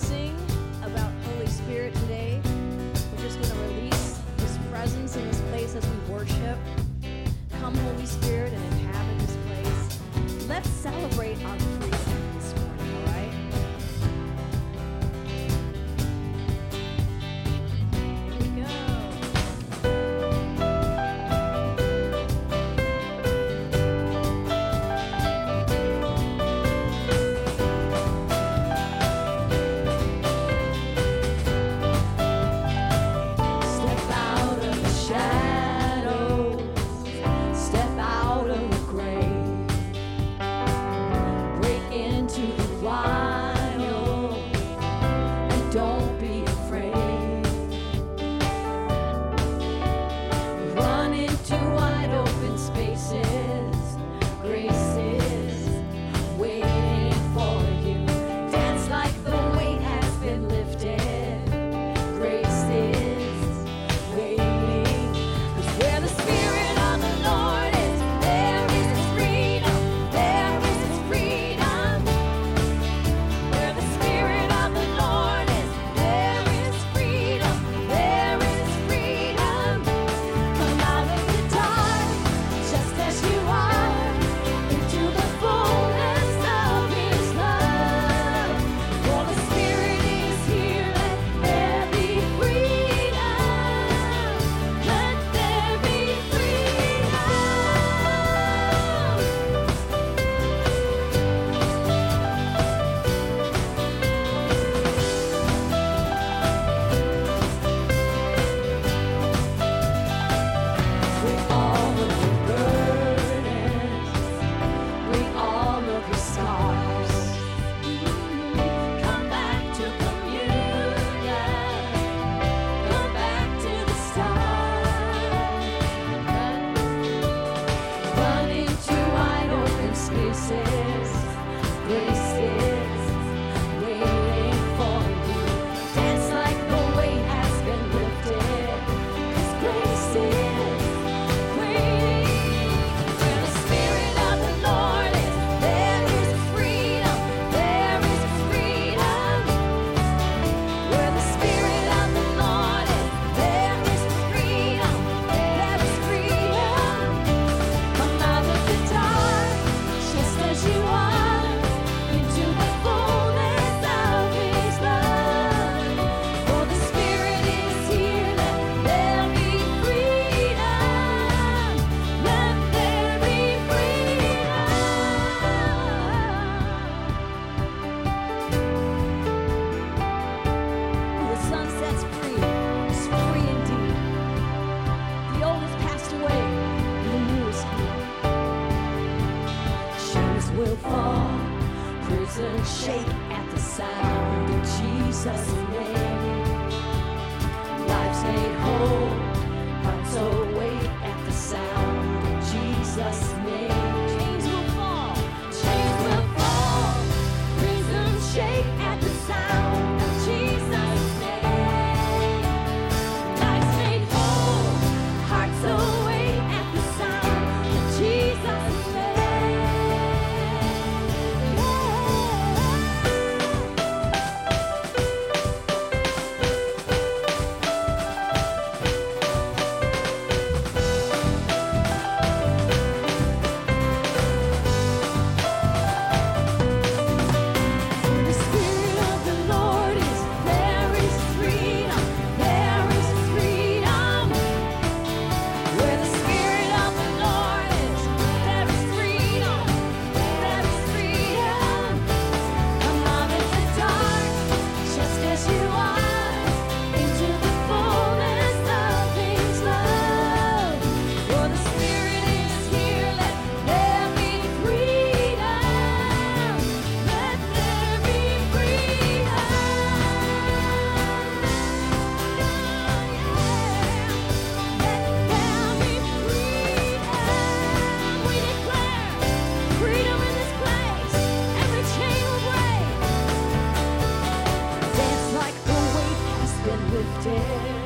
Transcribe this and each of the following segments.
sing about Holy Spirit today. We're just going to release His presence in this place as we worship. Come, Holy Spirit, and inhabit this place. Let's celebrate our freedom. places, places. dead.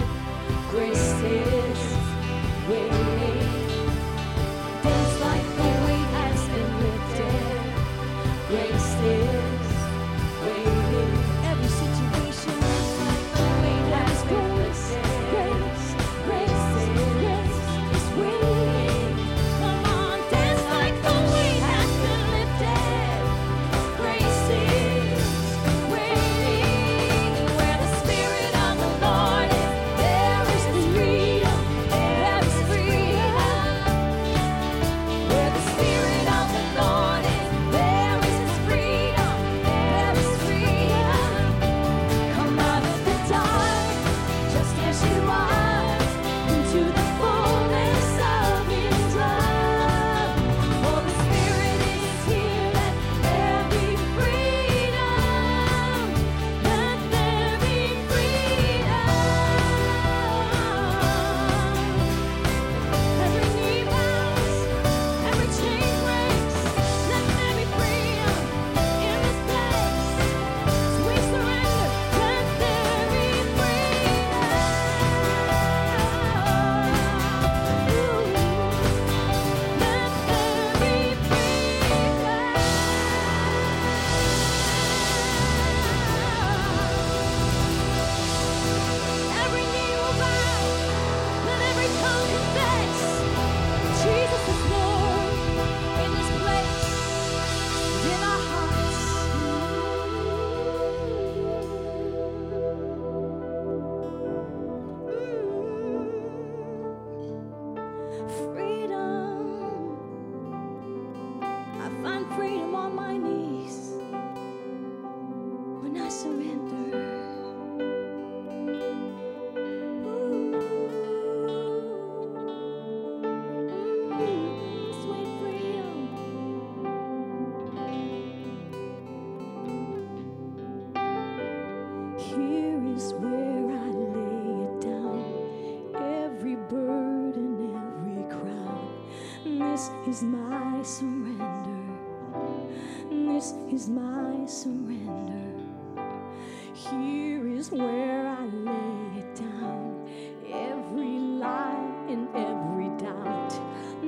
where I lay it down. Every lie and every doubt.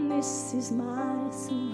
This is my solution.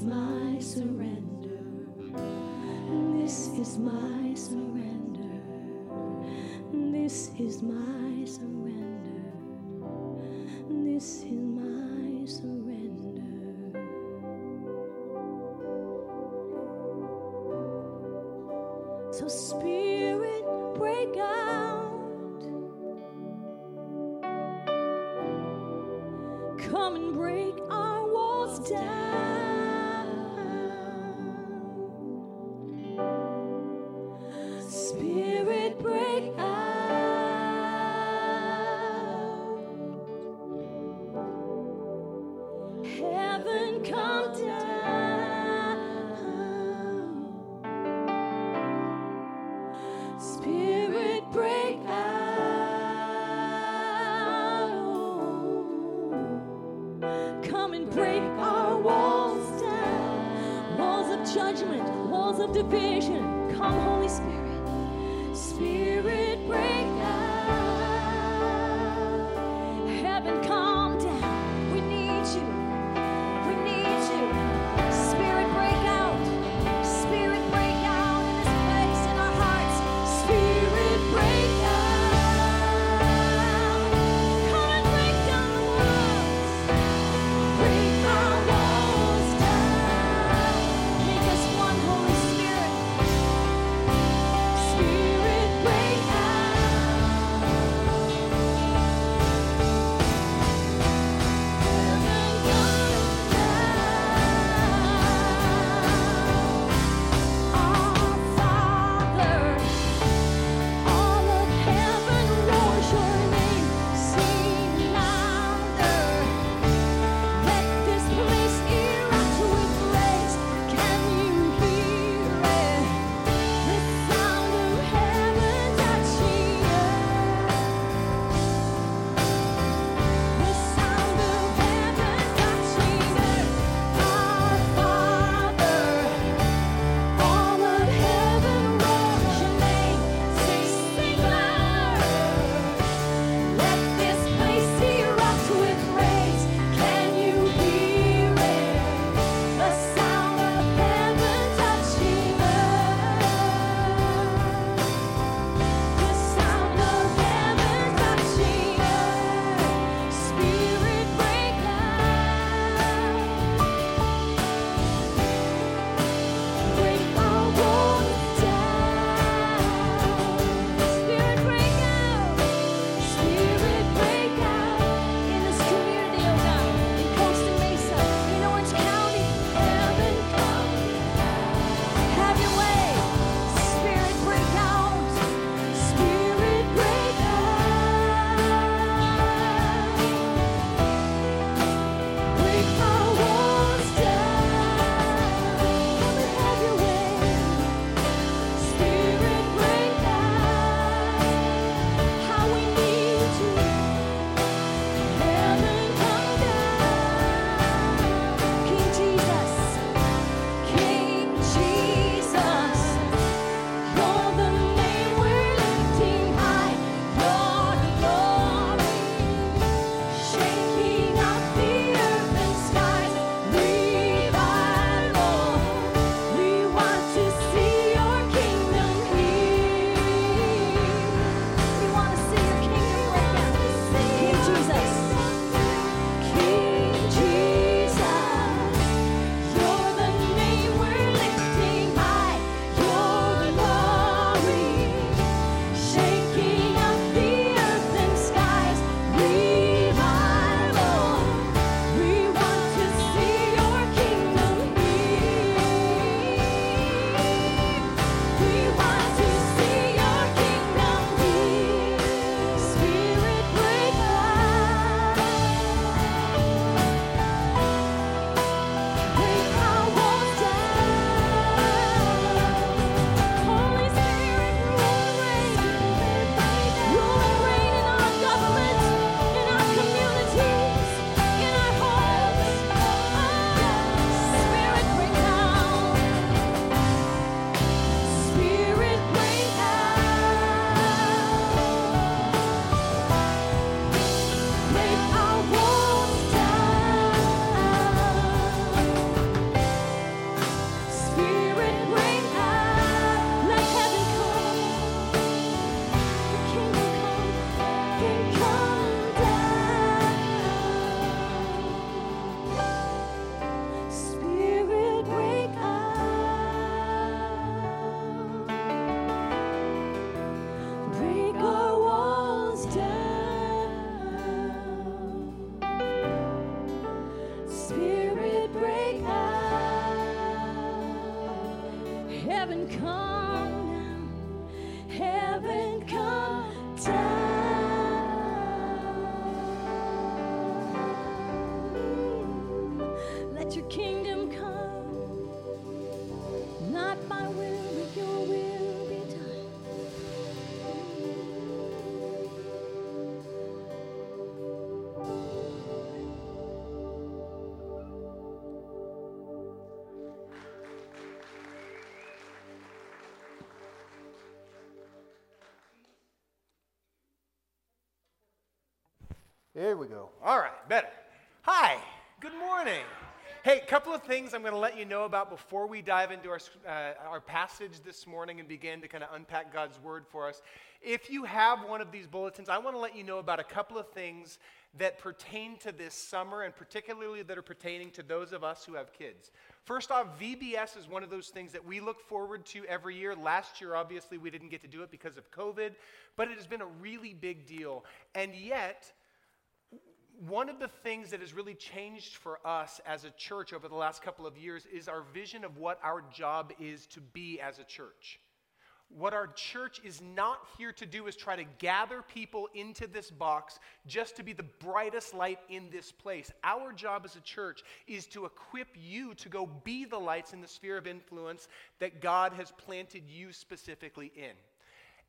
is my surrender. This is my surrender. This is my surrender. This is my surrender. So, Spirit, break out. Come and break our walls down. and come. There we go. All right, better. Hi, good morning. Hey, a couple of things I'm going to let you know about before we dive into our, uh, our passage this morning and begin to kind of unpack God's word for us. If you have one of these bulletins, I want to let you know about a couple of things that pertain to this summer and particularly that are pertaining to those of us who have kids. First off, VBS is one of those things that we look forward to every year. Last year, obviously, we didn't get to do it because of COVID, but it has been a really big deal. And yet, one of the things that has really changed for us as a church over the last couple of years is our vision of what our job is to be as a church. What our church is not here to do is try to gather people into this box just to be the brightest light in this place. Our job as a church is to equip you to go be the lights in the sphere of influence that God has planted you specifically in.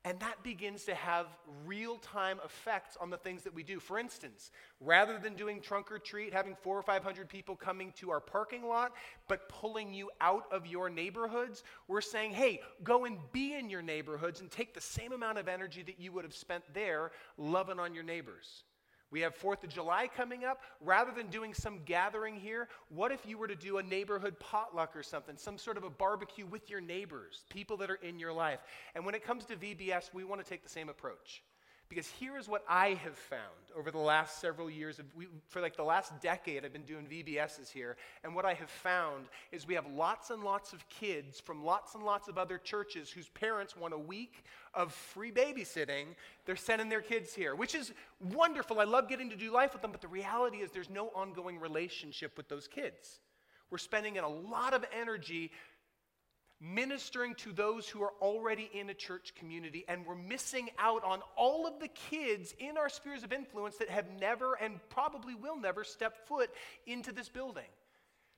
And that begins to have real time effects on the things that we do. For instance, rather than doing trunk or treat, having four or 500 people coming to our parking lot, but pulling you out of your neighborhoods, we're saying, hey, go and be in your neighborhoods and take the same amount of energy that you would have spent there loving on your neighbors. We have 4th of July coming up. Rather than doing some gathering here, what if you were to do a neighborhood potluck or something, some sort of a barbecue with your neighbors, people that are in your life? And when it comes to VBS, we want to take the same approach. Because here is what I have found over the last several years. We, for like the last decade, I've been doing VBSs here. And what I have found is we have lots and lots of kids from lots and lots of other churches whose parents want a week of free babysitting. They're sending their kids here, which is wonderful. I love getting to do life with them. But the reality is, there's no ongoing relationship with those kids. We're spending a lot of energy ministering to those who are already in a church community, and we're missing out on all of the kids in our spheres of influence that have never and probably will never step foot into this building.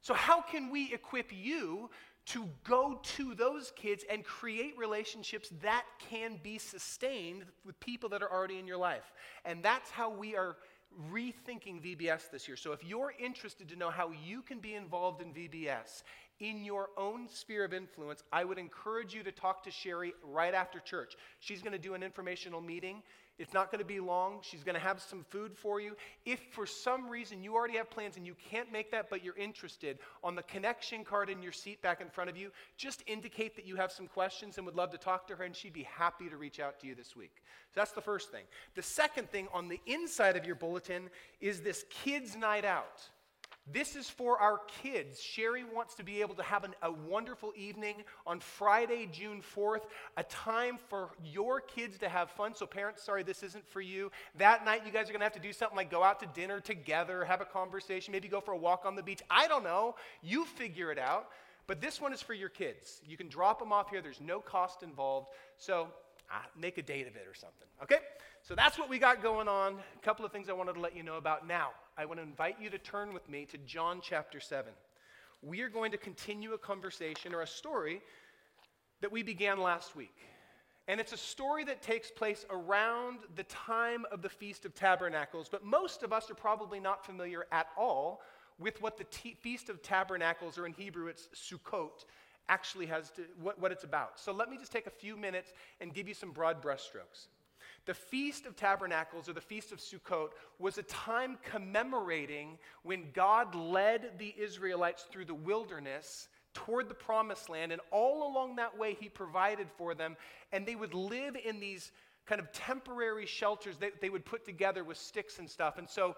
So, how can we equip you to go to those kids and create relationships that can be sustained with people that are already in your life? And that's how we are rethinking VBS this year. So, if you're interested to know how you can be involved in VBS in your own sphere of influence, I would encourage you to talk to Sherry right after church. She's going to do an informational meeting. It's not going to be long. She's going to have some food for you. If for some reason you already have plans and you can't make that, but you're interested, on the connection card in your seat back in front of you, just indicate that you have some questions and would love to talk to her, and she'd be happy to reach out to you this week. So that's the first thing. The second thing on the inside of your bulletin is this kids' night out. This is for our kids. Sherry wants to be able to have an, a wonderful evening on Friday, June 4th, a time for your kids to have fun. So, parents, sorry, this isn't for you. That night, you guys are going to have to do something like go out to dinner together, have a conversation, maybe go for a walk on the beach. I don't know. You figure it out. But this one is for your kids. You can drop them off here, there's no cost involved. So, ah, make a date of it or something. Okay? So that's what we got going on. A couple of things I wanted to let you know about. Now, I want to invite you to turn with me to John chapter 7. We are going to continue a conversation or a story that we began last week. And it's a story that takes place around the time of the Feast of Tabernacles, but most of us are probably not familiar at all with what the t- Feast of Tabernacles, or in Hebrew it's Sukkot, actually has to, what, what it's about. So let me just take a few minutes and give you some broad brushstrokes. The Feast of Tabernacles, or the Feast of Sukkot, was a time commemorating when God led the Israelites through the wilderness toward the promised land. And all along that way, He provided for them. And they would live in these kind of temporary shelters that they would put together with sticks and stuff. And so,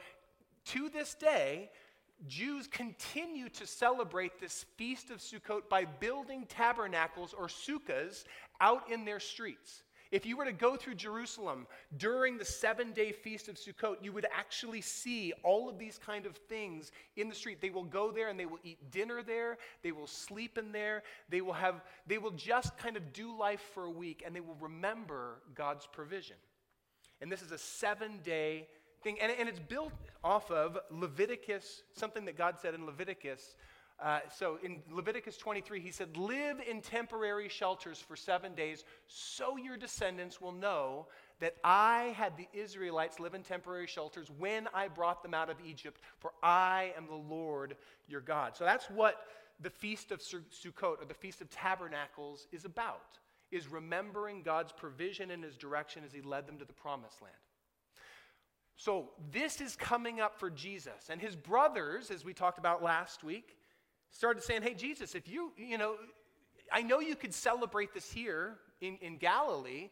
to this day, Jews continue to celebrate this Feast of Sukkot by building tabernacles or sukkahs out in their streets. If you were to go through Jerusalem during the seven day feast of Sukkot, you would actually see all of these kind of things in the street. They will go there and they will eat dinner there, they will sleep in there, they will, have, they will just kind of do life for a week and they will remember God's provision. And this is a seven day thing. And, and it's built off of Leviticus, something that God said in Leviticus. Uh, so in Leviticus 23, he said, Live in temporary shelters for seven days, so your descendants will know that I had the Israelites live in temporary shelters when I brought them out of Egypt, for I am the Lord your God. So that's what the Feast of Sukkot, or the Feast of Tabernacles, is about, is remembering God's provision and his direction as he led them to the promised land. So this is coming up for Jesus. And his brothers, as we talked about last week, started saying, Hey, Jesus, if you, you know, I know you could celebrate this here in, in Galilee,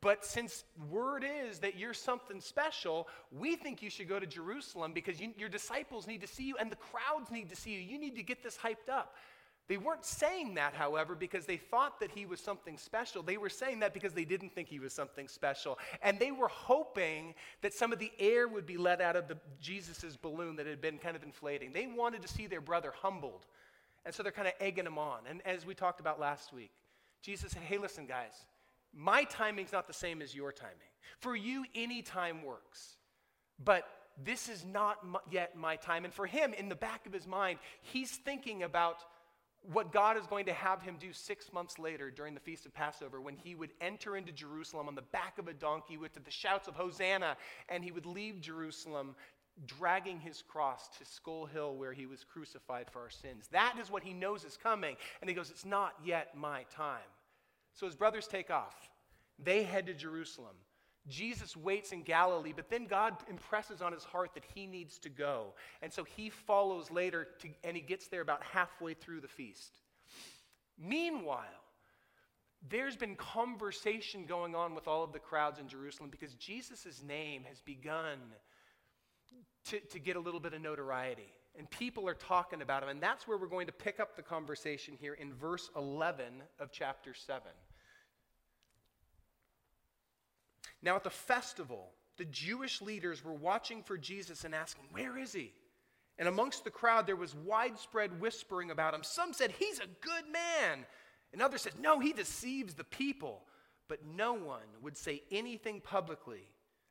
but since word is that you're something special, we think you should go to Jerusalem because you, your disciples need to see you and the crowds need to see you. You need to get this hyped up. They weren't saying that, however, because they thought that he was something special. They were saying that because they didn't think he was something special. And they were hoping that some of the air would be let out of Jesus' balloon that had been kind of inflating. They wanted to see their brother humbled. And so they're kind of egging him on. And as we talked about last week, Jesus said, Hey, listen, guys, my timing's not the same as your timing. For you, any time works. But this is not yet my time. And for him, in the back of his mind, he's thinking about what God is going to have him do six months later during the Feast of Passover when he would enter into Jerusalem on the back of a donkey with the shouts of Hosanna, and he would leave Jerusalem dragging his cross to Skull Hill where he was crucified for our sins. That is what he knows is coming. And he goes, It's not yet my time. So his brothers take off. They head to Jerusalem. Jesus waits in Galilee, but then God impresses on his heart that he needs to go. And so he follows later, to, and he gets there about halfway through the feast. Meanwhile, there's been conversation going on with all of the crowds in Jerusalem because Jesus' name has begun to, to get a little bit of notoriety. And people are talking about him. And that's where we're going to pick up the conversation here in verse 11 of chapter 7. Now, at the festival, the Jewish leaders were watching for Jesus and asking, Where is he? And amongst the crowd, there was widespread whispering about him. Some said, He's a good man. And others said, No, he deceives the people. But no one would say anything publicly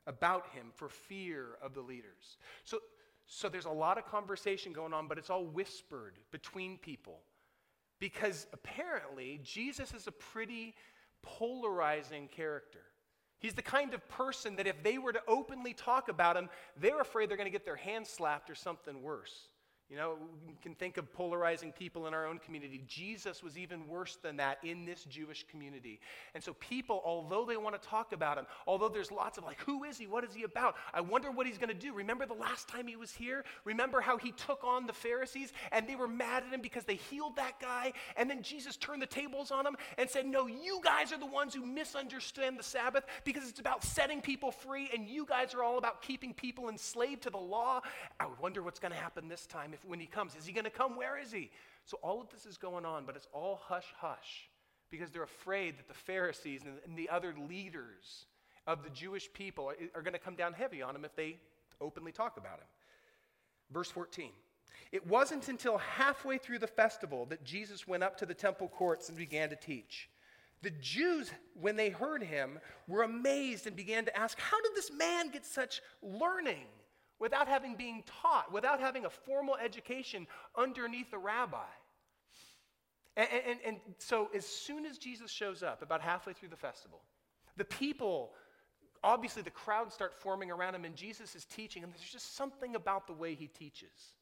about him for fear of the leaders. So, so there's a lot of conversation going on, but it's all whispered between people. Because apparently, Jesus is a pretty polarizing character. He's the kind of person that if they were to openly talk about him, they're afraid they're going to get their hands slapped or something worse. You know, we can think of polarizing people in our own community. Jesus was even worse than that in this Jewish community. And so, people, although they want to talk about him, although there's lots of like, who is he? What is he about? I wonder what he's going to do. Remember the last time he was here? Remember how he took on the Pharisees and they were mad at him because they healed that guy? And then Jesus turned the tables on him and said, No, you guys are the ones who misunderstand the Sabbath because it's about setting people free, and you guys are all about keeping people enslaved to the law. I wonder what's going to happen this time if when he comes. Is he going to come? Where is he? So all of this is going on, but it's all hush hush because they're afraid that the Pharisees and, and the other leaders of the Jewish people are, are going to come down heavy on him if they openly talk about him. Verse 14. It wasn't until halfway through the festival that Jesus went up to the temple courts and began to teach. The Jews, when they heard him, were amazed and began to ask, How did this man get such learning? Without having been taught, without having a formal education underneath a rabbi. And, and, and, so, as soon as Jesus shows up, about halfway through the festival, the people, obviously, the crowd start forming around him, and Jesus is teaching, and there's just something about the way he teaches.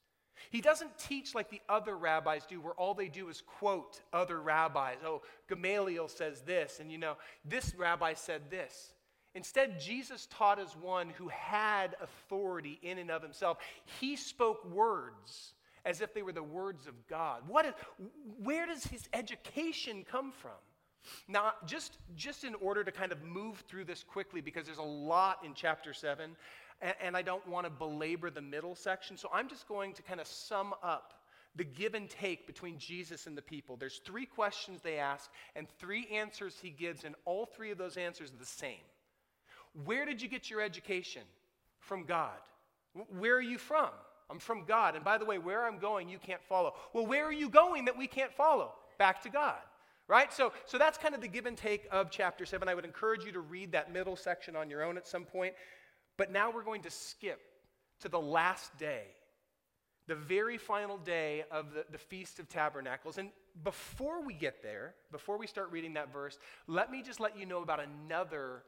He doesn't teach like the other rabbis do, where all they do is quote other rabbis. Oh, Gamaliel says this, and you know, this rabbi said this. Instead, Jesus taught as one who had authority in and of himself. He spoke words as if they were the words of God. What is, where does his education come from? Now, just, just in order to kind of move through this quickly, because there's a lot in chapter 7, and, and I don't want to belabor the middle section, so I'm just going to kind of sum up the give and take between Jesus and the people. There's three questions they ask and three answers he gives, and all three of those answers are the same. Where did you get your education? From God. Where are you from? I'm from God. And by the way, where I'm going, you can't follow. Well, where are you going that we can't follow? Back to God. Right? So, so that's kind of the give and take of chapter 7. I would encourage you to read that middle section on your own at some point. But now we're going to skip to the last day, the very final day of the, the Feast of Tabernacles. And before we get there, before we start reading that verse, let me just let you know about another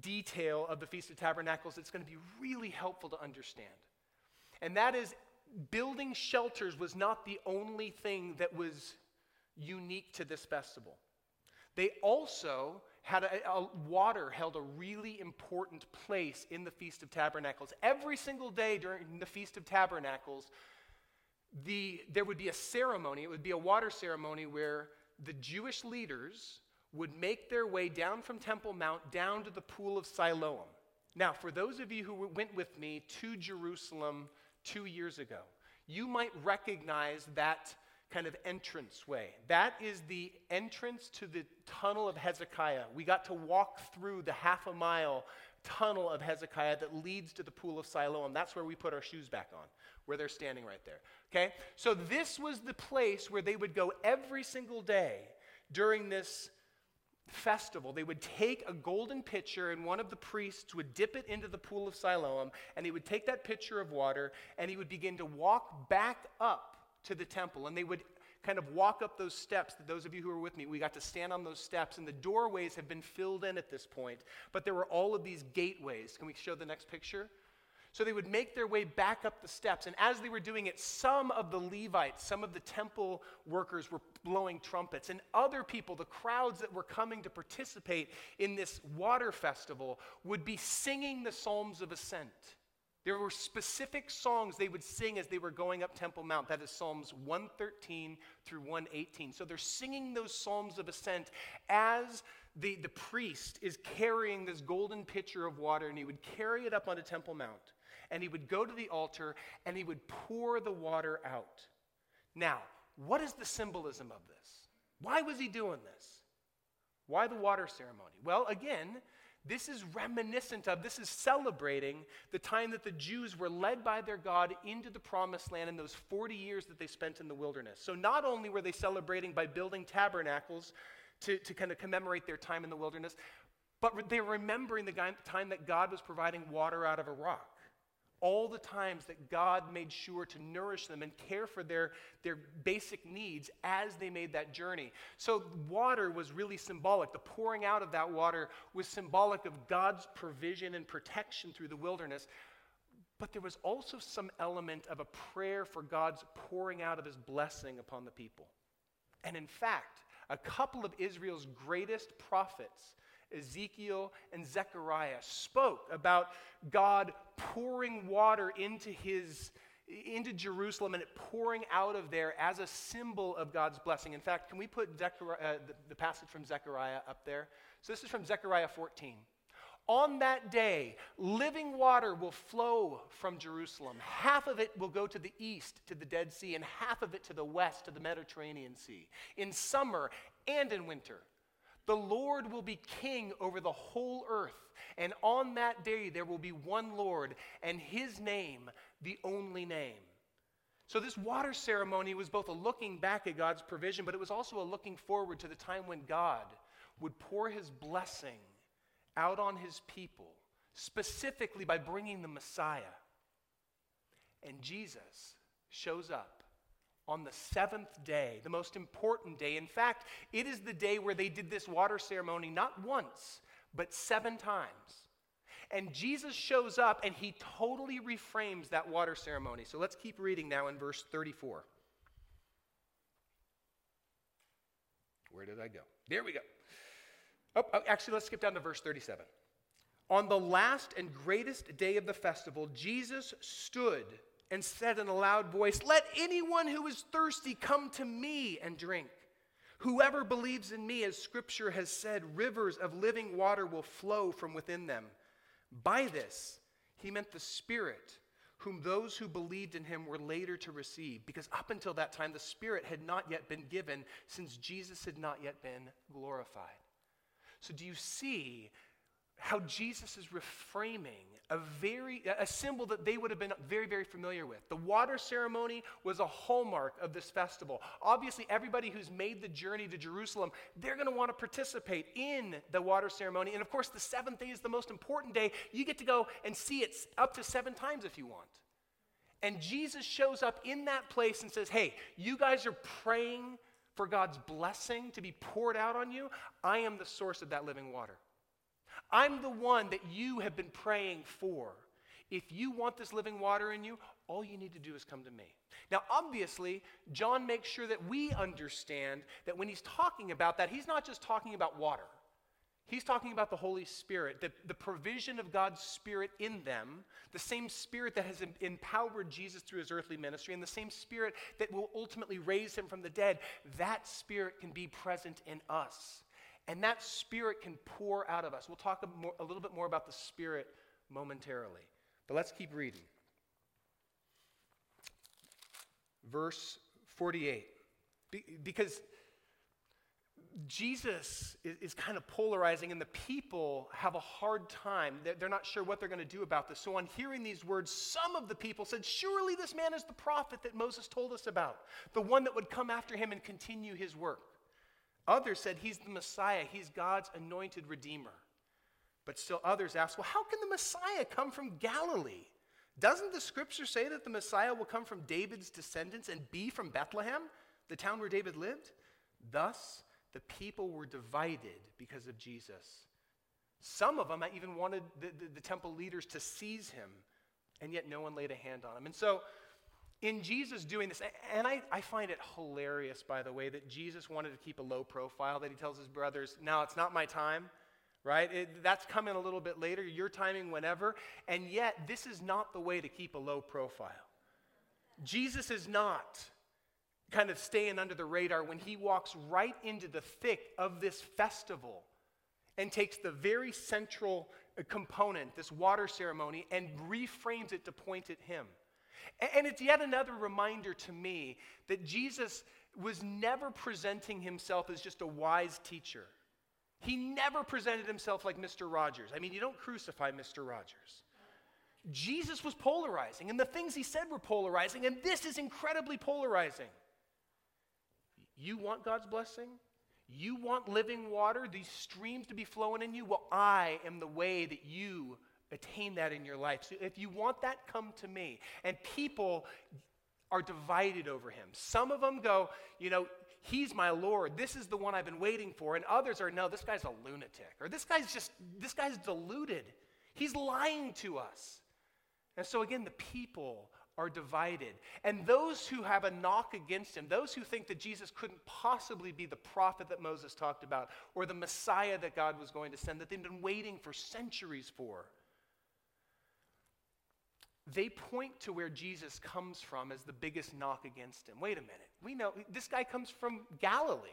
detail of the Feast of Tabernacles that's going to be really helpful to understand. And that is, building shelters was not the only thing that was unique to this festival. They also had a, a, water held a really important place in the Feast of Tabernacles. Every single day during the Feast of Tabernacles, the, there would be a ceremony, it would be a water ceremony where the Jewish leaders would make their way down from Temple Mount down to the pool of Siloam. Now, for those of you who went with me to Jerusalem two years ago, you might recognize that kind of entrance way. That is the entrance to the tunnel of Hezekiah. We got to walk through the half a mile tunnel of Hezekiah that leads to the pool of Siloam. That's where we put our shoes back on, where they're standing right there. Okay? So this was the place where they would go every single day during this festival, they would take a golden pitcher, and one of the priests would dip it into the pool of Siloam, and he would take that pitcher of water, and he would begin to walk back up to the temple. And they would kind of walk up those steps. Those of you who were with me, we got to stand on those steps, and the doorways have been filled in at this point, but there were all of these gateways. Can we show the next picture? So they would make their way back up the steps. And as they were doing it, some of the Levites, some of the temple workers were blowing trumpets. And other people, the crowds that were coming to participate in this water festival, would be singing the Psalms of Ascent. There were specific songs they would sing as they were going up Temple Mount. That is Psalms 113 through 118. So they're singing those Psalms of Ascent as the, the priest is carrying this golden pitcher of water, and he would carry it up onto Temple Mount and he would go to the altar and he would pour the water out. Now, what is the symbolism of this? Why was he doing this? Why the water ceremony? Well, again, this is reminiscent of, this is celebrating the time that the Jews were led by their God into the promised land in those 40 years that they spent in the wilderness. So not only were they celebrating by building tabernacles to, to kind of commemorate their time in the wilderness, but they were remembering the time that God was providing water out of a rock all the times that God made sure to nourish them and care for their, their basic needs as they made that journey. So, water was really symbolic. The pouring out of that water was symbolic of God's provision and protection through the wilderness. But there was also some element of a prayer for God's pouring out of his blessing upon the people. And in fact, a couple of Israel's greatest prophets Ezekiel and Zechariah spoke about God pouring water into his into Jerusalem and it pouring out of there as a symbol of God's blessing. In fact, can we put uh, the, the passage from Zechariah up there? So this is from Zechariah 14. On that day, living water will flow from Jerusalem. Half of it will go to the east, to the Dead Sea, and half of it to the west, to the Mediterranean Sea. In summer and in winter, the Lord will be king over the whole earth. And on that day, there will be one Lord, and his name, the only name. So, this water ceremony was both a looking back at God's provision, but it was also a looking forward to the time when God would pour his blessing out on his people, specifically by bringing the Messiah. And Jesus shows up on the seventh day, the most important day. In fact, it is the day where they did this water ceremony not once, but seven times. And Jesus shows up and he totally reframes that water ceremony. So let's keep reading now in verse 34. Where did I go? There we go. Oh, oh, actually, let's skip down to verse 37. On the last and greatest day of the festival, Jesus stood and said in a loud voice, Let anyone who is thirsty come to me and drink. Whoever believes in me, as scripture has said, rivers of living water will flow from within them. By this, he meant the Spirit, whom those who believed in him were later to receive, because up until that time the Spirit had not yet been given, since Jesus had not yet been glorified. So, do you see how Jesus is reframing a very a symbol that they would have been very very familiar with. The water ceremony was a hallmark of this festival. Obviously everybody who's made the journey to Jerusalem, they're going to want to participate in the water ceremony. And of course the 7th day is the most important day. You get to go and see it up to 7 times if you want. And Jesus shows up in that place and says, "Hey, you guys are praying for God's blessing to be poured out on you. I am the source of that living water." I'm the one that you have been praying for. If you want this living water in you, all you need to do is come to me. Now, obviously, John makes sure that we understand that when he's talking about that, he's not just talking about water. He's talking about the Holy Spirit, the, the provision of God's Spirit in them, the same Spirit that has empowered Jesus through his earthly ministry, and the same Spirit that will ultimately raise him from the dead. That Spirit can be present in us. And that Spirit can pour out of us. We'll talk a, more, a little bit more about the Spirit momentarily. But let's keep reading. Verse 48. Be, because Jesus is, is, kind of polarizing, and the people have a hard time. They're, they're not sure what they're going to do about this. So, on hearing these words, some of the people said, Surely this man is the prophet that Moses told us about, the one that would come after him and continue his work. Others said he's the Messiah, he's God's anointed Redeemer. But still others asked, well, how can the Messiah come from Galilee? Doesn't the scripture say that the Messiah will come from David's descendants and be from Bethlehem, the town where David lived? Thus, the people were divided because of Jesus. Some of them even wanted the, the, the temple leaders to seize him, and yet no one laid a hand on him. And so, in Jesus doing this, and I, I, find it hilarious, by the way, that Jesus wanted to keep a low profile, that he tells his brothers, now it's not my time, right? It, that's coming a little bit later, your timing whenever. And yet, this is not the way to keep a low profile. Jesus is not kind of staying under the radar when he walks right into the thick of this festival and takes the very central uh, component, this water ceremony, and reframes it to point at him. And it's yet another reminder to me that Jesus was never presenting himself as just a wise teacher. He never presented himself like Mr. Rogers. I mean, you don't crucify Mr. Rogers. Jesus was polarizing, and the things he said were polarizing, and this is incredibly polarizing. You want God's blessing? You want living water, these streams to be flowing in you? Well, I am the way that you attain that in your life. So if you want that, come to me. And people are divided over him. Some of them go, you know, he's my Lord. This is the one I've been waiting for. And others are, no, this guy's a lunatic. Or this guy's just, this guy's deluded. He's lying to us. And so again, the people are divided. And those who have a knock against him, those who think that Jesus couldn't possibly be the prophet that Moses talked about, or the Messiah that God was going to send, that they've been waiting for centuries for, they point to where Jesus comes from as the biggest knock against him. Wait a minute. We know this guy comes from Galilee.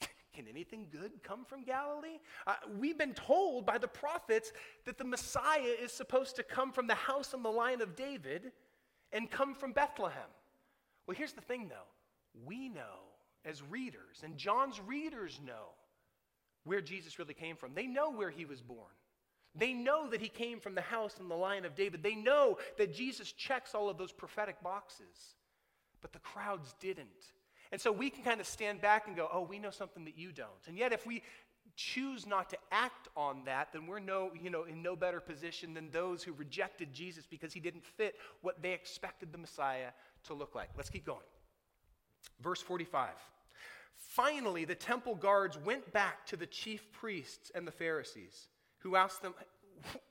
Can anything good come from Galilee? Uh, we've been told by the prophets that the Messiah is supposed to come from the house and the line of David and come from Bethlehem. Well, here's the thing though we know as readers, and John's readers know where Jesus really came from. They know where he was born. They know that he came from the house and the line of David. They know that Jesus checks all of those prophetic boxes. But the crowds didn't. And so we can kind of stand back and go, oh, we know something that you don't. And yet, if we choose not to act on that, then we're no, you know, in no better position than those who rejected Jesus because he didn't fit what they expected the Messiah to look like. Let's keep going. Verse 45. Finally, the temple guards went back to the chief priests and the Pharisees who asked them,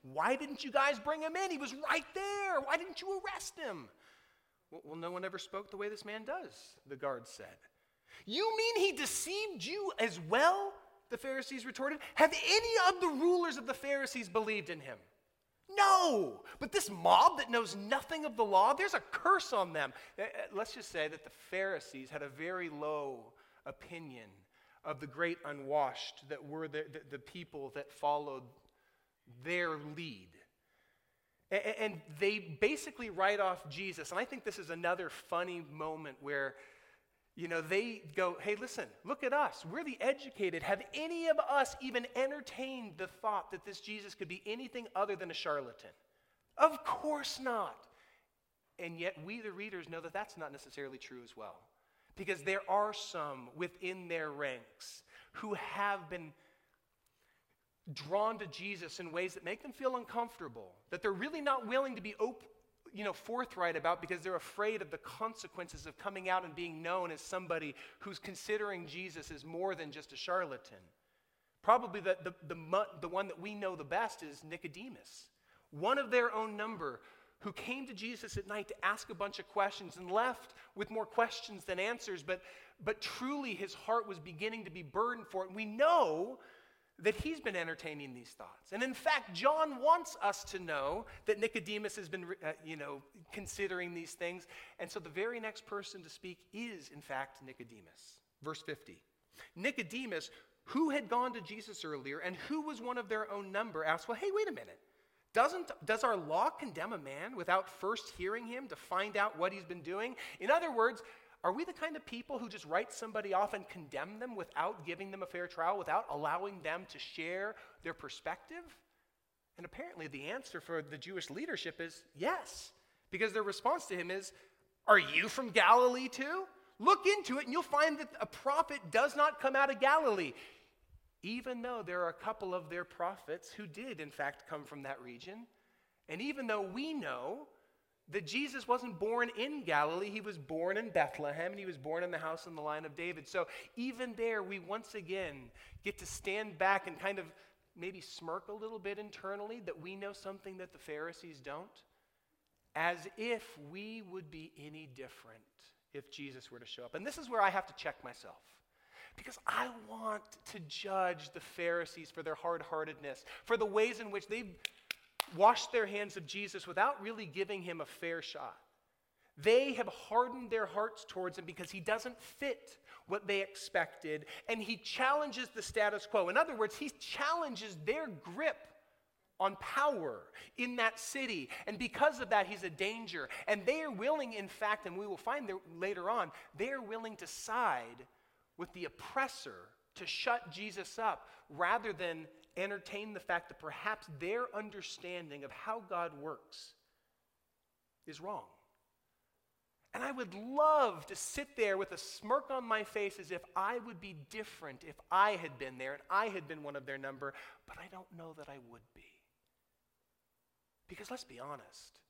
Why didn't you guys bring him in? He was right there. Why didn't you arrest him? Well, no one ever spoke the way this man does, the guards said. You mean he deceived you as well? The Pharisees retorted. Have any of the rulers of the Pharisees believed in him? No, but this mob that knows nothing of the law, there's a curse on them. Uh, uh, let's just say that the Pharisees had a very low opinion of the great unwashed that were the, the, the people that followed their lead. And they basically write off Jesus. And I think this is another funny moment where, you know, they go, hey, listen, look at us. We're the educated. Have any of us even entertained the thought that this Jesus could be anything other than a charlatan? Of course not. And yet, we, the readers, know that that's not necessarily true as well. Because there are some within their ranks who have been drawn to Jesus in ways that make them feel uncomfortable, that they're really not willing to be op- you know, forthright about because they're afraid of the consequences of coming out and being known as somebody who's considering Jesus as more than just a charlatan. Probably the, the, the, the one that we know the best is Nicodemus, one of their own number who came to Jesus at night to ask a bunch of questions and left with more questions than answers, but, but truly his heart was beginning to be burdened for it. We know that he's been entertaining these thoughts. And in fact, John wants us to know that Nicodemus has been, uh, you know, considering these things. And so the very next person to speak is, in fact, Nicodemus. Verse 50. Nicodemus, who had gone to Jesus earlier and who was one of their own number, asked, Well, hey, wait a minute. Doesn't, does our law condemn a man without first hearing him to find out what he's been doing? In other words, are we the kind of people who just write somebody off and condemn them without giving them a fair trial, without allowing them to share their perspective? And apparently, the answer for the Jewish leadership is yes, because their response to him is, Are you from Galilee too? Look into it, and you'll find that a prophet does not come out of Galilee even though there are a couple of their prophets who did, in fact, come from that region. And even though we know that Jesus wasn't born in Galilee, he was born in Bethlehem, and he was born in the house in the line of David. So even there, we once again get to stand back and kind of maybe smirk a little bit internally that we know something that the Pharisees don't, as if we would be any different if Jesus were to show up. And this is where I have to check myself. Because I want to judge the Pharisees for their hard heartedness, for the ways in which they've washed their hands of Jesus without really giving him a fair shot. They have hardened their hearts towards him because he doesn't fit what they expected, and he challenges the status quo. In other words, he challenges their grip on power in that city. And because of that, he's a danger. And they are willing, in fact, and we will find later on, they are willing to side with the oppressor to shut Jesus up rather than entertain the fact that perhaps their understanding of how God works is wrong. And I would love to sit there with a smirk on my face as if I would be different if I had been there and I had been one of their number, but I don't know that I would be. Because let's be honest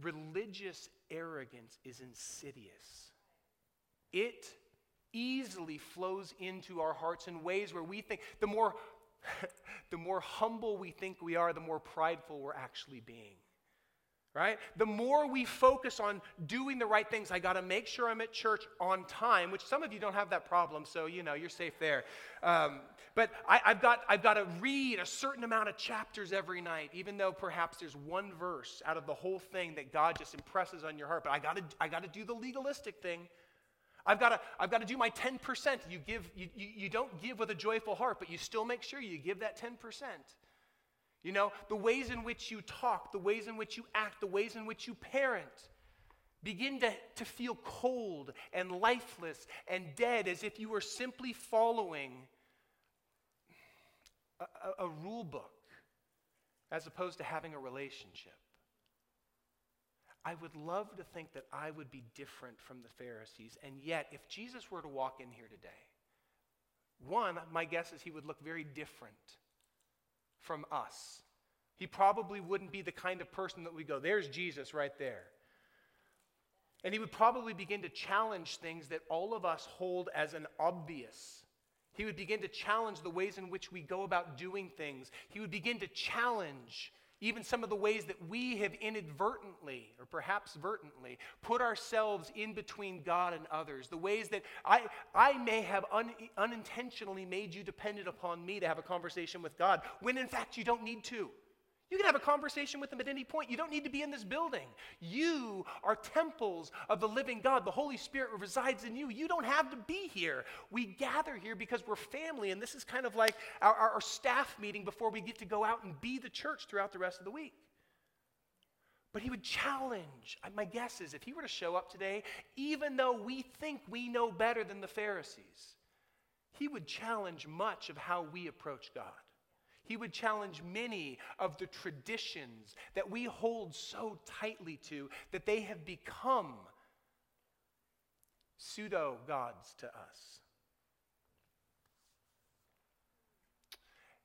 religious arrogance is insidious. It easily flows into our hearts in ways where we think the more the more humble we think we are, the more prideful we're actually being. Right? The more we focus on doing the right things, I got to make sure I'm at church on time, which some of you don't have that problem, so you know you're safe there. Um, but I, I've got I've got to read a certain amount of chapters every night, even though perhaps there's one verse out of the whole thing that God just impresses on your heart. But I got to I got to do the legalistic thing. I've got to, I've got to do my 10%. You, give, you, you, don't give with a joyful heart, but you still make sure you give that 10%. You know, the ways in which you talk, the ways in which you act, the ways in which you parent begin to, to feel cold and lifeless and dead as if you were simply following a, a, a rule book as opposed to having a relationship. I would love to think that I would be different from the Pharisees. And yet, if Jesus were to walk in here today, one, my guess is he would look very different from us. He probably wouldn't be the kind of person that we go, there's Jesus right there. And he would probably begin to challenge things that all of us hold as an obvious. He would begin to challenge the ways in which we go about doing things. He would begin to challenge even some of the ways that we have inadvertently, or perhaps vertently, put ourselves in between God and others, the ways that I, I may have un, unintentionally made you dependent upon me to have a conversation with God, when in fact you don't need to. You can have a conversation with them at any point. You don't need to be in this building. You are temples of the living God. The Holy Spirit resides in you. You don't have to be here. We gather here because we're family, and this is kind of like our, our, our staff meeting before we get to go out and be the church throughout the rest of the week. But he would challenge. Uh, my guess is if he were to show up today, even though we think we know better than the Pharisees, he would challenge much of how we approach God. He would challenge many of the traditions that we hold so tightly to that they have become pseudo gods to us.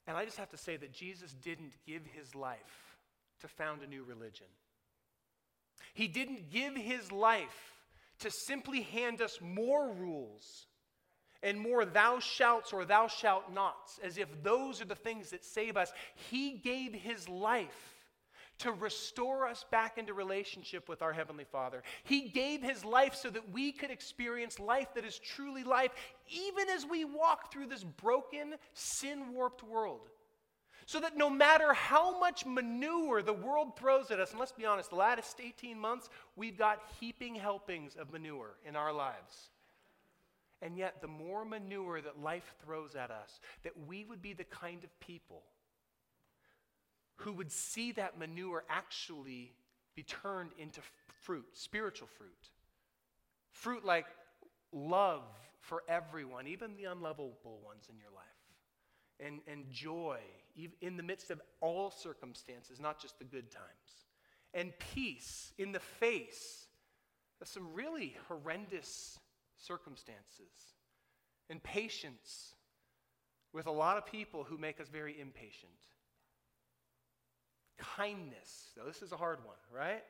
And I just have to say that Jesus didn't give his life to found a new religion. He didn't give his life to simply hand us more rules and more thou shalt or thou shalt nots, as if those are the things that save us. He gave his life to restore us back into relationship with our Heavenly Father. He gave His life so that we could experience life that is truly life, even as we walk through this broken, sin warped world. So that no matter how much manure the world throws at us, and let's be honest, the last 18 months, we've got heaping helpings of manure in our lives. And yet, the more manure that life throws at us, that we would be the kind of people who would see that manure actually be turned into fruit, spiritual fruit. Fruit like love for everyone, even the unlovable ones in your life, and, and joy in the midst of all circumstances, not just the good times, and peace in the face of some really horrendous circumstances, and patience with a lot of people who make us very impatient. Kindness, now this is a hard one, right?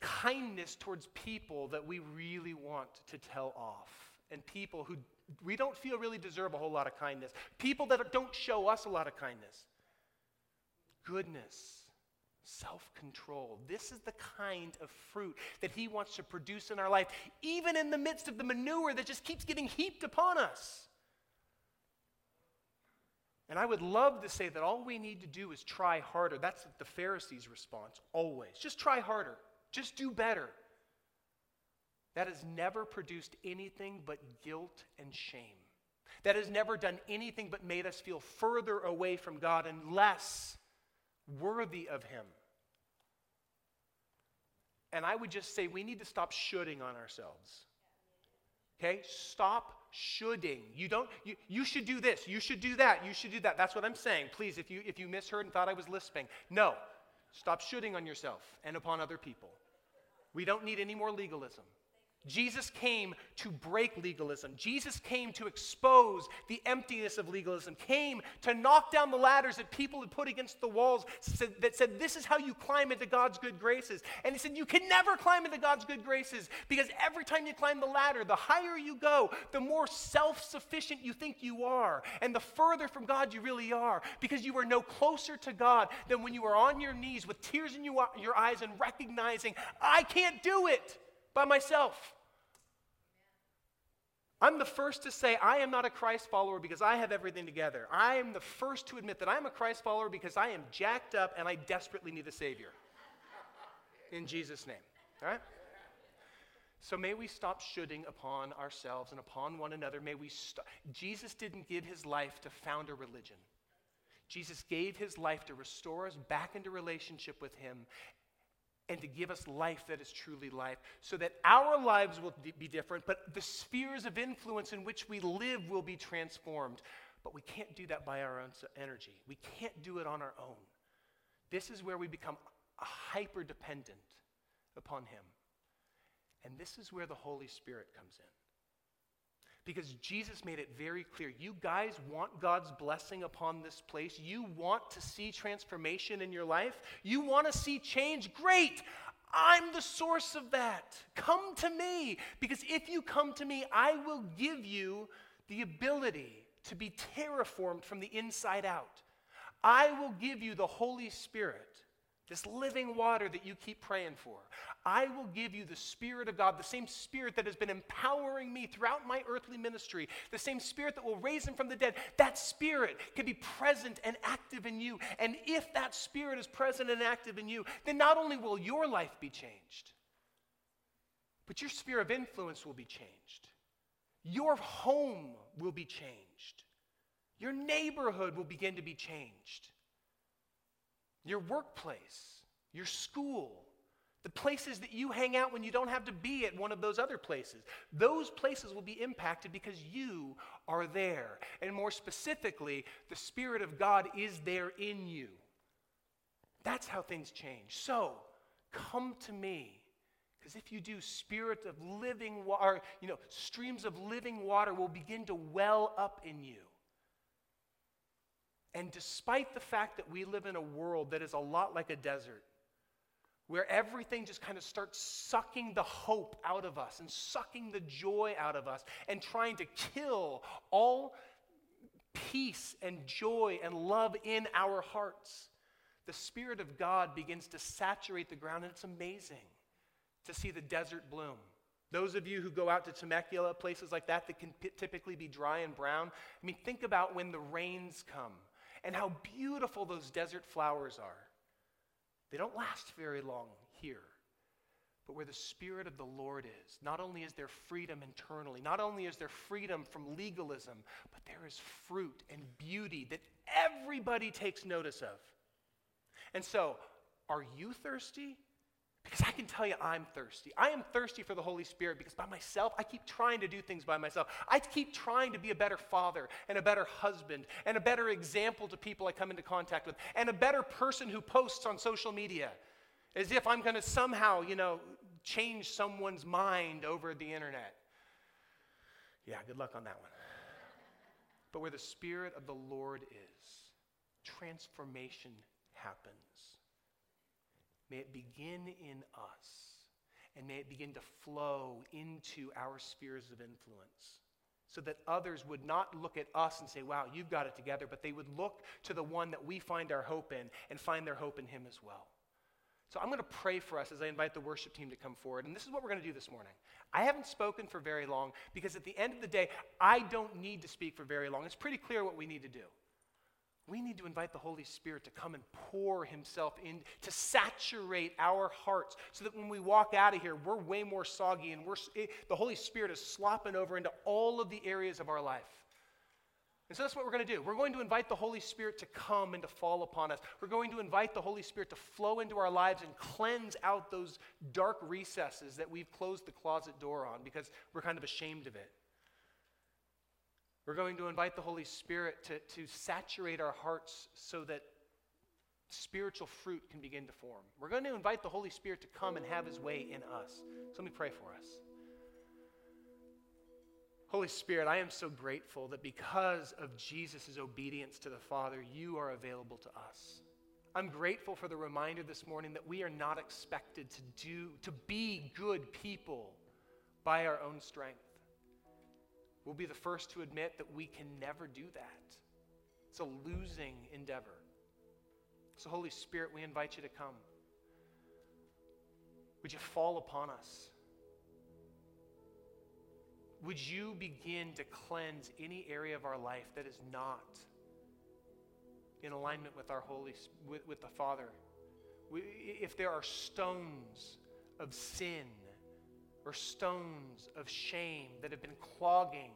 Kindness towards people that we really want to tell off, and people who we don't feel really deserve a whole lot of kindness, people that don't show us a lot of kindness. Goodness self control. This is the kind of fruit that He wants to produce in our life, even in the midst of the manure that just keeps getting heaped upon us. And I would love to say that all we need to do is try harder. That's the Pharisees' response, always. Just try harder, just do better. That has never produced anything but guilt and shame. That has never done anything but made us feel further away from God and less worthy of Him. And I would just say we need to stop shoulding on ourselves. Okay? Stop shoulding. You don't you, you should do this, you should do that, you should do that. That's what I'm saying. Please, if you if you misheard and thought I was lisping, no. Stop shoulding on yourself and upon other people. We don't need any more legalism. Jesus came to break legalism. Jesus came to expose the emptiness of legalism, came to knock down the ladders that people had put against the walls that said, This is how you climb into God's good graces. And he said, You can never climb into God's good graces because every time you climb the ladder, the higher you go, the more self sufficient you think you are, and the further from God you really are because you are no closer to God than when you are on your knees with tears in your eyes and recognizing, I can't do it by myself. I'm the first to say I am not a Christ follower because I have everything together. I am the first to admit that I'm a Christ follower because I am jacked up and I desperately need a Savior. In Jesus' name. All right? So may we stop shoulding upon ourselves and upon one another. May we stop. Jesus didn't give his life to found a religion. Jesus gave his life to restore us back into relationship with him and to give us life that is truly life, so that our lives will be different, but the spheres of influence in which we live will be transformed. But we can't do that by our own energy. We can't do it on our own. This is where we become hyper dependent upon Him. And this is where the Holy Spirit comes in. Because Jesus made it very clear. You guys want God's blessing upon this place. You want to see transformation in your life. You want to see change. Great. I'm the source of that. Come to me. Because if you come to me, I will give you the ability to be terraformed from the inside out. I will give you the Holy Spirit this living water that you keep praying for. I will give you the Spirit of God, the same Spirit that has been empowering me throughout my earthly ministry, the same Spirit that will raise him from the dead. That Spirit can be present and active in you. And if that Spirit is present and active in you, then not only will your life be changed, but your sphere of influence will be changed. Your home will be changed. Your neighborhood will begin to be changed your workplace, your school, the places that you hang out when you don't have to be at one of those other places. Those places will be impacted because you are there. And more specifically, the Spirit of God is there in you. That's how things change. So, come to me. Because if you do, spirit of living water, you know, streams of living water will begin to well up in you. And despite the fact that we live in a world that is a lot like a desert, where everything just kind of starts sucking the hope out of us and sucking the joy out of us and trying to kill all peace and joy and love in our hearts, the Spirit of God begins to saturate the ground, and it's amazing to see the desert bloom. Those of you who go out to Temecula, places like that that can p- typically be dry and brown, I mean, think about when the rains come and how beautiful those desert flowers are. They don't last very long here. But where the Spirit of the Lord is, not only is there freedom internally, not only is there freedom from legalism, but there is fruit and beauty that everybody takes notice of. And so, are you thirsty? Because I can tell you I'm thirsty. I am thirsty for the Holy Spirit because by myself, I keep trying to do things by myself. I keep trying to be a better father and a better husband and a better example to people I come into contact with and a better person who posts on social media as if I'm going to somehow, you know, change someone's mind over the internet. Yeah, good luck on that one. But where the Spirit of the Lord is, transformation happens. May it begin in us, and may it begin to flow into our spheres of influence. So that others would not look at us and say, wow, you've got it together, but they would look to the one that we find our hope in and find their hope in him as well. So I'm going to pray for us as I invite the worship team to come forward. And this is what we're going to do this morning. I haven't spoken for very long because at the end of the day, I don't need to speak for very long. It's pretty clear what we need to do. We need to invite the Holy Spirit to come and pour Himself in, to saturate our hearts so that when we walk out of here, we're way more soggy and we're, it, the Holy Spirit is slopping over into all of the areas of our life. And so that's what we're going to do. We're going to invite the Holy Spirit to come and to fall upon us. We're going to invite the Holy Spirit to flow into our lives and cleanse out those dark recesses that we've closed the closet door on because we're kind of ashamed of it. We're going to invite the Holy Spirit to, to saturate our hearts so that spiritual fruit can begin to form. We're going to invite the Holy Spirit to come and have his way in us. So let me pray for us. Holy Spirit, I am so grateful that because of Jesus' obedience to the Father, you are available to us. I'm grateful for the reminder this morning that we are not expected to do to be good people by our own strength. We'll be the first to admit that we can never do that. It's a losing endeavor. So, Holy Spirit, we invite you to come. Would you fall upon us? Would you begin to cleanse any area of our life that is not in alignment with our Holy with, with the Father? We, if there are stones of sin or stones of shame that have been clogging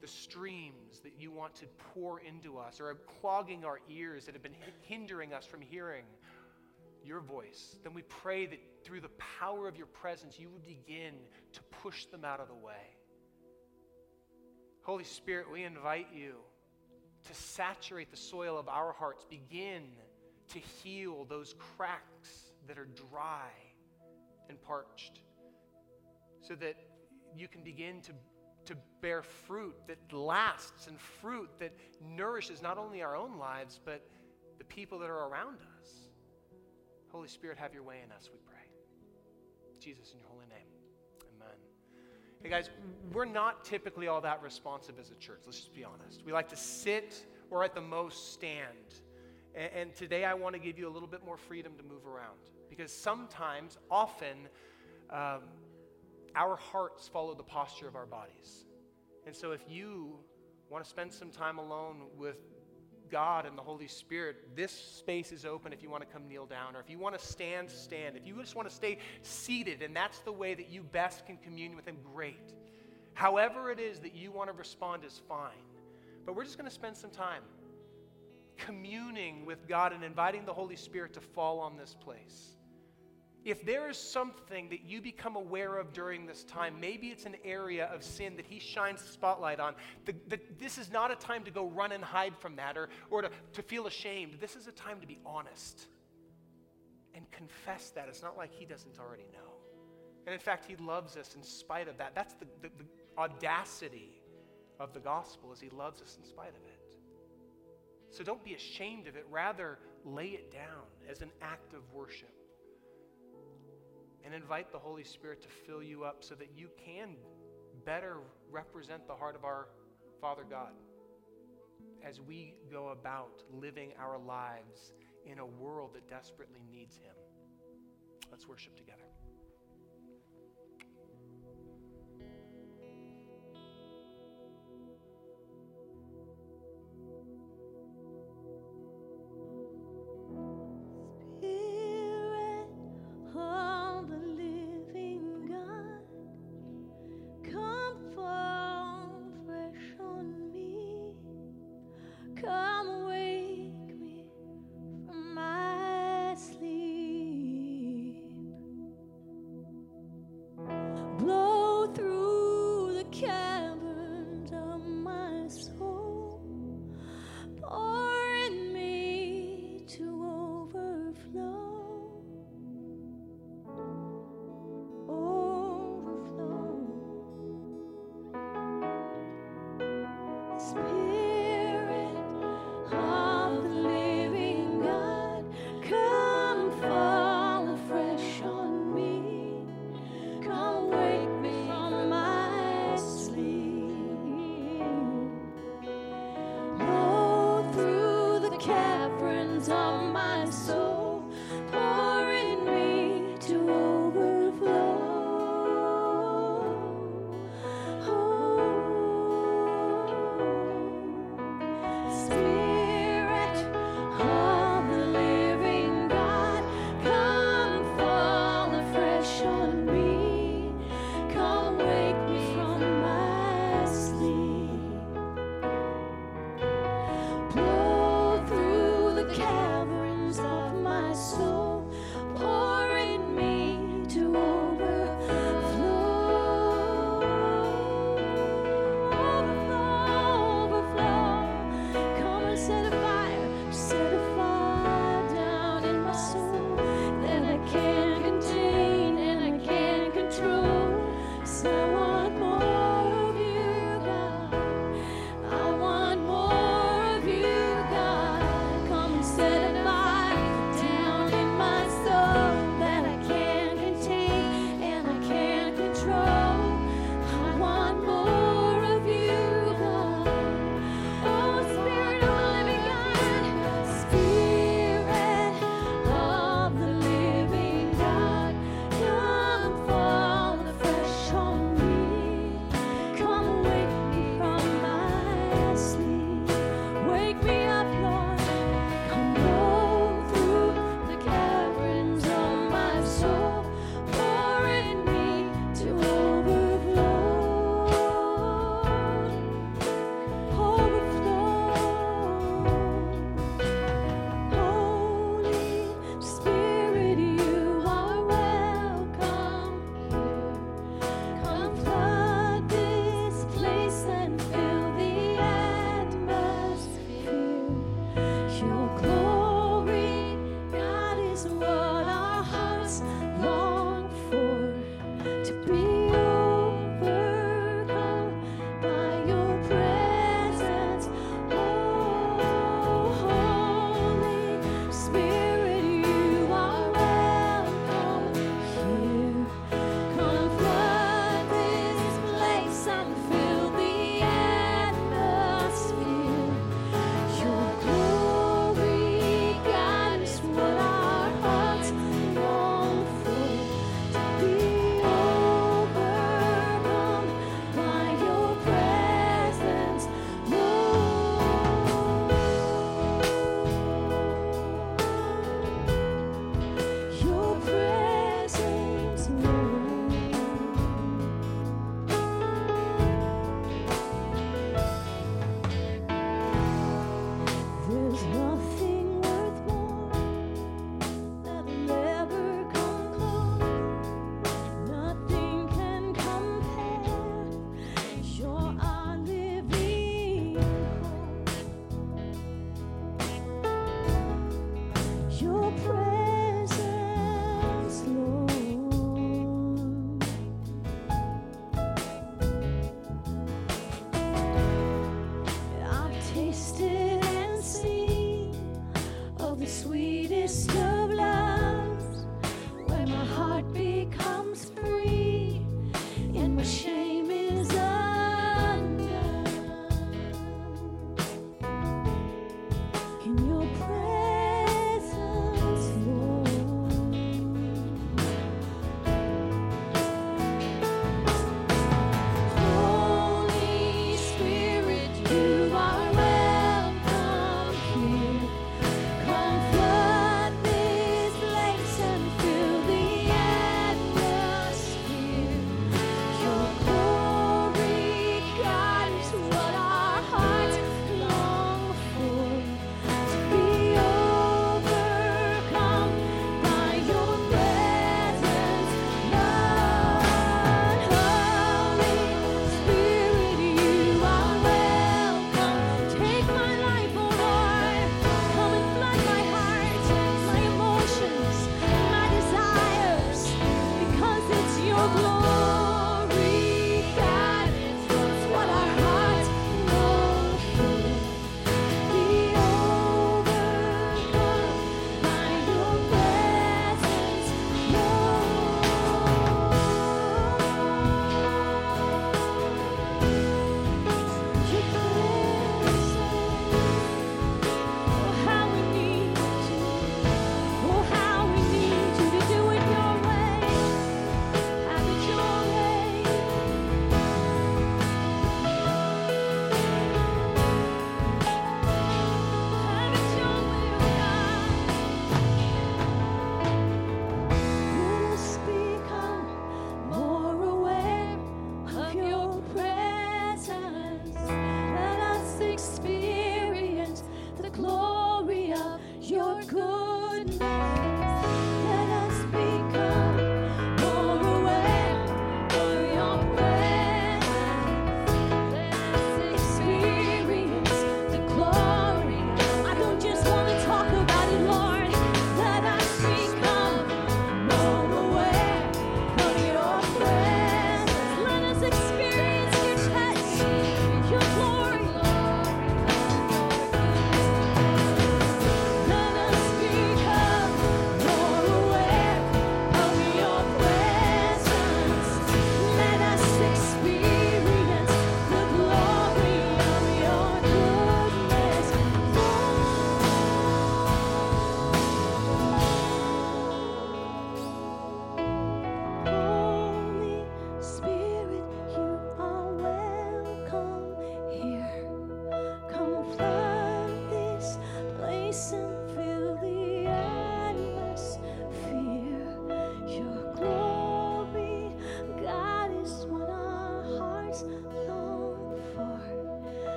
the streams that you want to pour into us or clogging our ears that have been hindering us from hearing your voice, then we pray that through the power of your presence, you would begin to push them out of the way. Holy Spirit, we invite you to saturate the soil of our hearts, begin to heal those cracks that are dry and parched so that you can begin to, to bear fruit that lasts and fruit that nourishes not only our own lives, but the people that are around us. Holy Spirit, have your way in us, we pray. Jesus, in your holy name. Amen. Hey, guys, we're not typically all that responsive as a church. Let's just be honest. We like to sit or at the most stand And, and today I want to give you a little bit more freedom to move around. Because sometimes, often, um, our hearts follow the posture of our bodies. And so if you want to spend some time alone with God and the Holy Spirit, this space is open if you want to come kneel down, or if you want to stand, stand. If you just want to stay seated, and that's the way that you best can commune with Him, great. However, it is that you want to respond is fine. But we're just going to spend some time communing with God and inviting the Holy Spirit to fall on this place. If there is something that you become aware of during this time, maybe it's an area of sin that He shines the spotlight on. The, the, this is not a time to go run and hide from that or, or to, to feel ashamed. This is a time to be honest and confess that. It's not like He doesn't already know. And in fact, He loves us in spite of that. That's the, the, the audacity of the gospel is He loves us in spite of it. So don't be ashamed of it. Rather, lay it down as an act of worship and invite the Holy Spirit to fill you up so that you can better represent the heart of our Father God as we go about living our lives in a world that desperately needs Him. Let's worship together.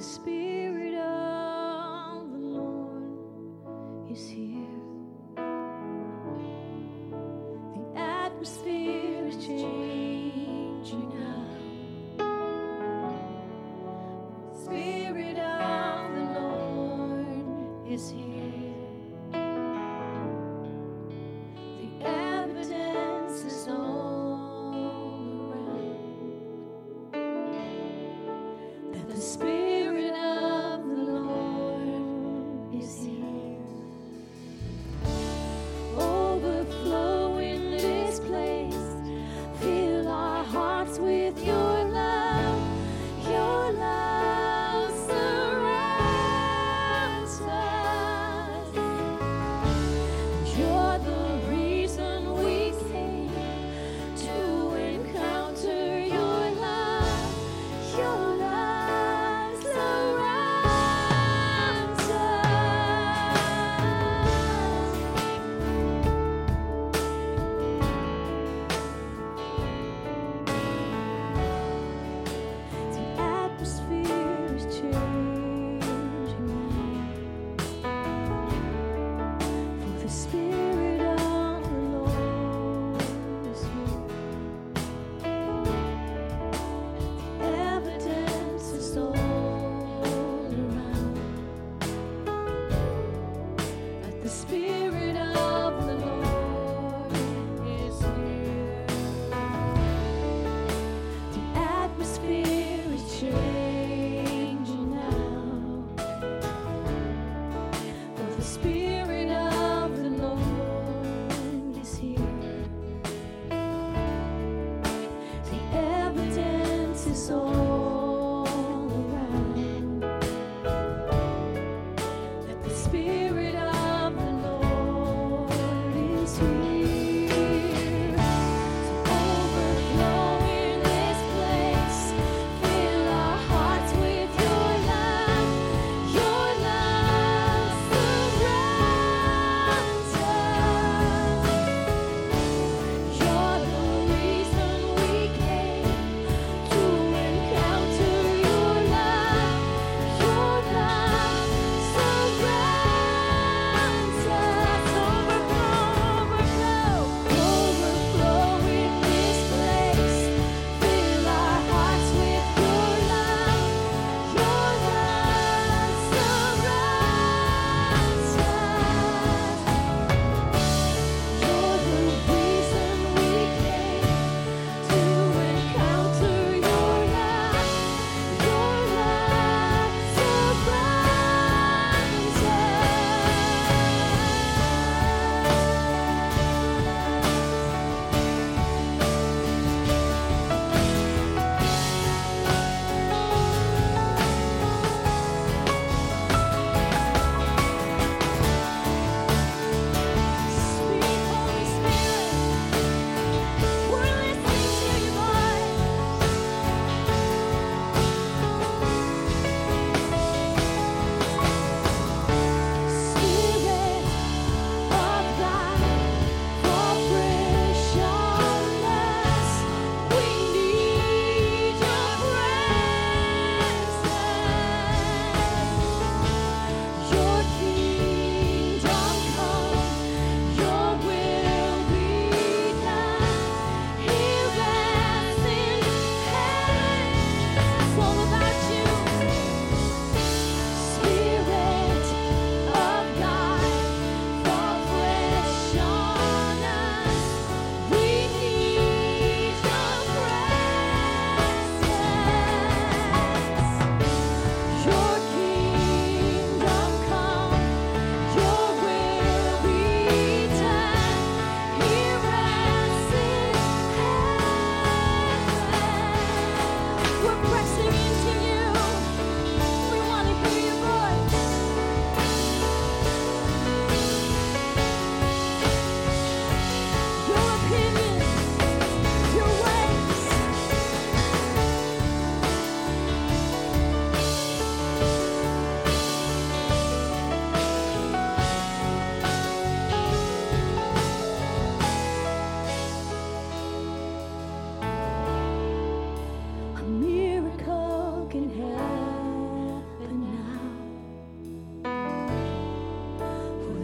The Spirit of the Lord is here. The atmosphere is changing.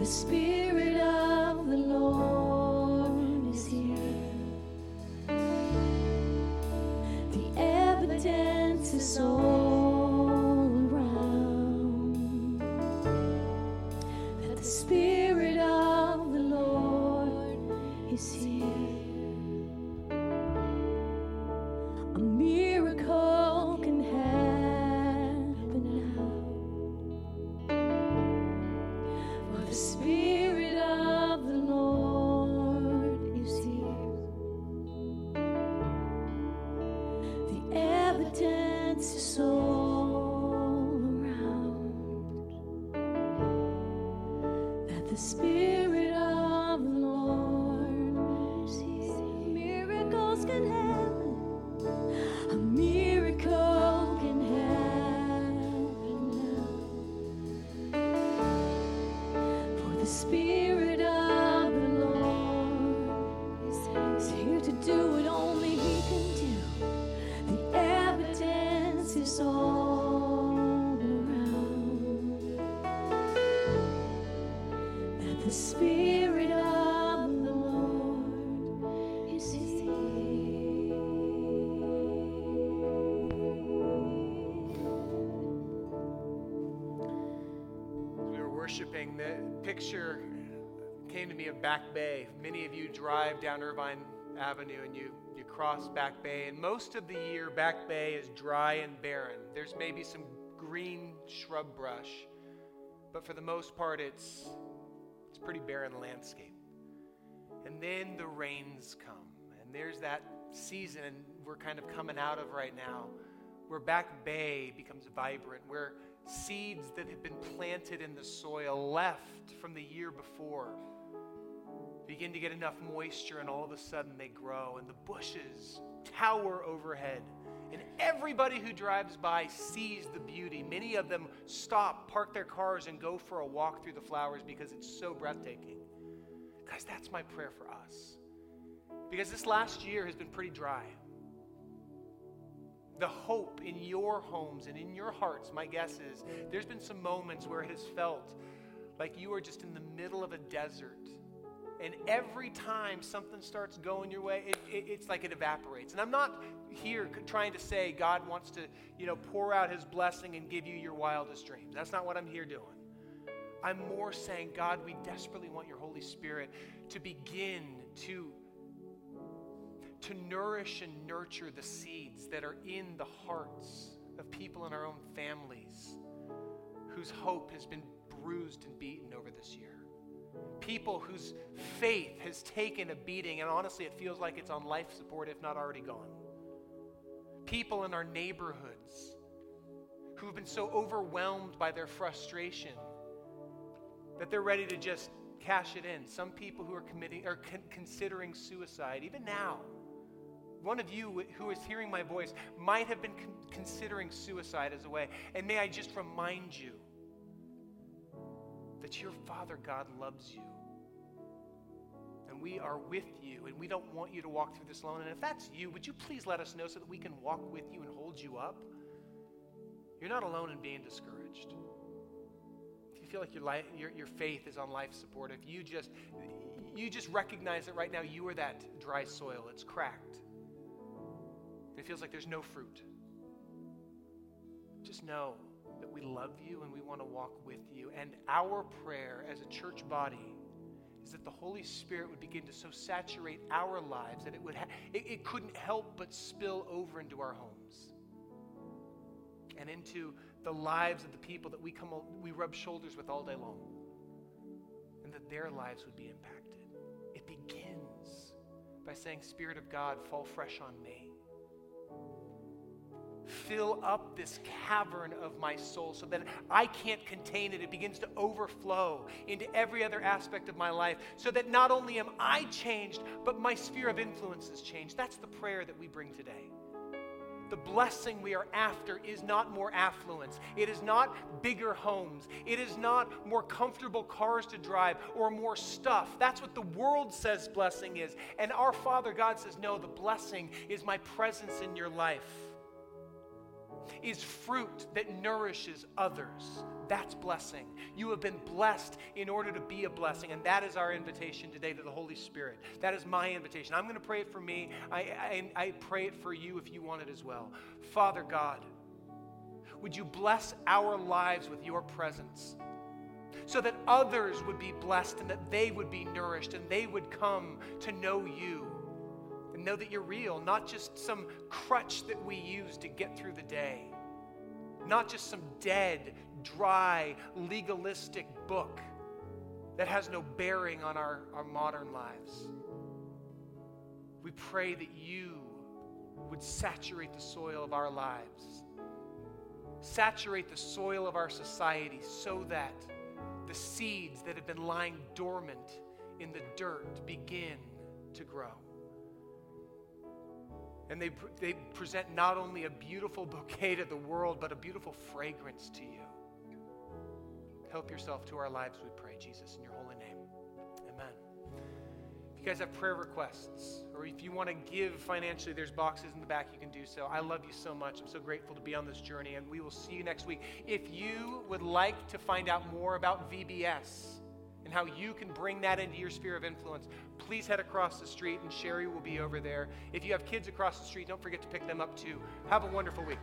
Spirit. Back Bay. Many of you drive down Irvine Avenue and you, you cross Back Bay, and most of the year, Back Bay is dry and barren. There's maybe some green shrub brush, but for the most part, it's, it's pretty barren landscape. And then the rains come, and there's that season we're kind of coming out of right now where Back Bay becomes vibrant, where seeds that have been planted in the soil left from the year before begin to get enough moisture, and all of a sudden they grow, and the bushes tower overhead. And everybody who drives by sees the beauty. Many of them stop, park their cars, and go for a walk through the flowers because it's so breathtaking. Guys, that's my prayer for us. Because this last year has been pretty dry. The hope in your homes and in your hearts, my guess is, there's been some moments where it has felt like you are just in the middle of a desert. And every time something starts going your way, it, it, it's like it evaporates. And I'm not here trying to say God wants to, you know, pour out his blessing and give you your wildest dreams. That's not what I'm here doing. I'm more saying, God, we desperately want your Holy Spirit to begin to to nourish and nurture the seeds that are in the hearts of people in our own families whose hope has been bruised and beaten over this year. People whose faith has taken a beating, and honestly, it feels like it's on life support, if not already gone. People in our neighborhoods who've been so overwhelmed by their frustration that they're ready to just cash it in. Some people who are committing are con- considering suicide, even now. One of you who is hearing my voice might have been con- considering suicide as a way. And may I just remind you that your Father God loves you. And we are with you, and we don't want you to walk through this alone. And if that's you, would you please let us know so that we can walk with you and hold you up? You're not alone in being discouraged. If you feel like your, life, your, your faith is on life support, if you just, you just recognize that right now you are that dry soil, it's cracked. It feels like there's no fruit. Just know that we love you and we want to walk with you. And our prayer as a church body is that the Holy Spirit would begin to so saturate our lives that it would ha- it, it couldn't help but spill over into our homes and into the lives of the people that we come we rub shoulders with all day long and that their lives would be impacted it begins by saying spirit of god fall fresh on me fill up this cavern of my soul so that I can't contain it. It begins to overflow into every other aspect of my life so that not only am I changed, but my sphere of influence is changed. That's the prayer that we bring today. The blessing we are after is not more affluence. It is not bigger homes. It is not more comfortable cars to drive or more stuff. That's what the world says blessing is. And our Father God says, no, the blessing is my presence in your life is fruit that nourishes others. That's blessing. You have been blessed in order to be a blessing, and that is our invitation today to the Holy Spirit. That is my invitation. I'm going to pray it for me. I, I, I pray it for you if you want it as well. Father God, would you bless our lives with your presence? So that others would be blessed and that they would be nourished and they would come to know you know that you're real, not just some crutch that we use to get through the day, not just some dead, dry, legalistic book that has no bearing on our, our modern lives. We pray that you would saturate the soil of our lives, saturate the soil of our society so that the seeds that have been lying dormant in the dirt begin to grow. And they, they present not only a beautiful bouquet to the world, but a beautiful fragrance to you. Help yourself to our lives, we pray, Jesus, in your holy name. Amen. If you guys have prayer requests, or if you want to give financially, there's boxes in the back you can do so. I love you so much. I'm so grateful to be on this journey, and we will see you next week. If you would like to find out more about VBS, and how you can bring that into your sphere of influence, please head across the street and Sherry will be over there. If you have kids across the street, don't forget to pick them up too. Have a wonderful week.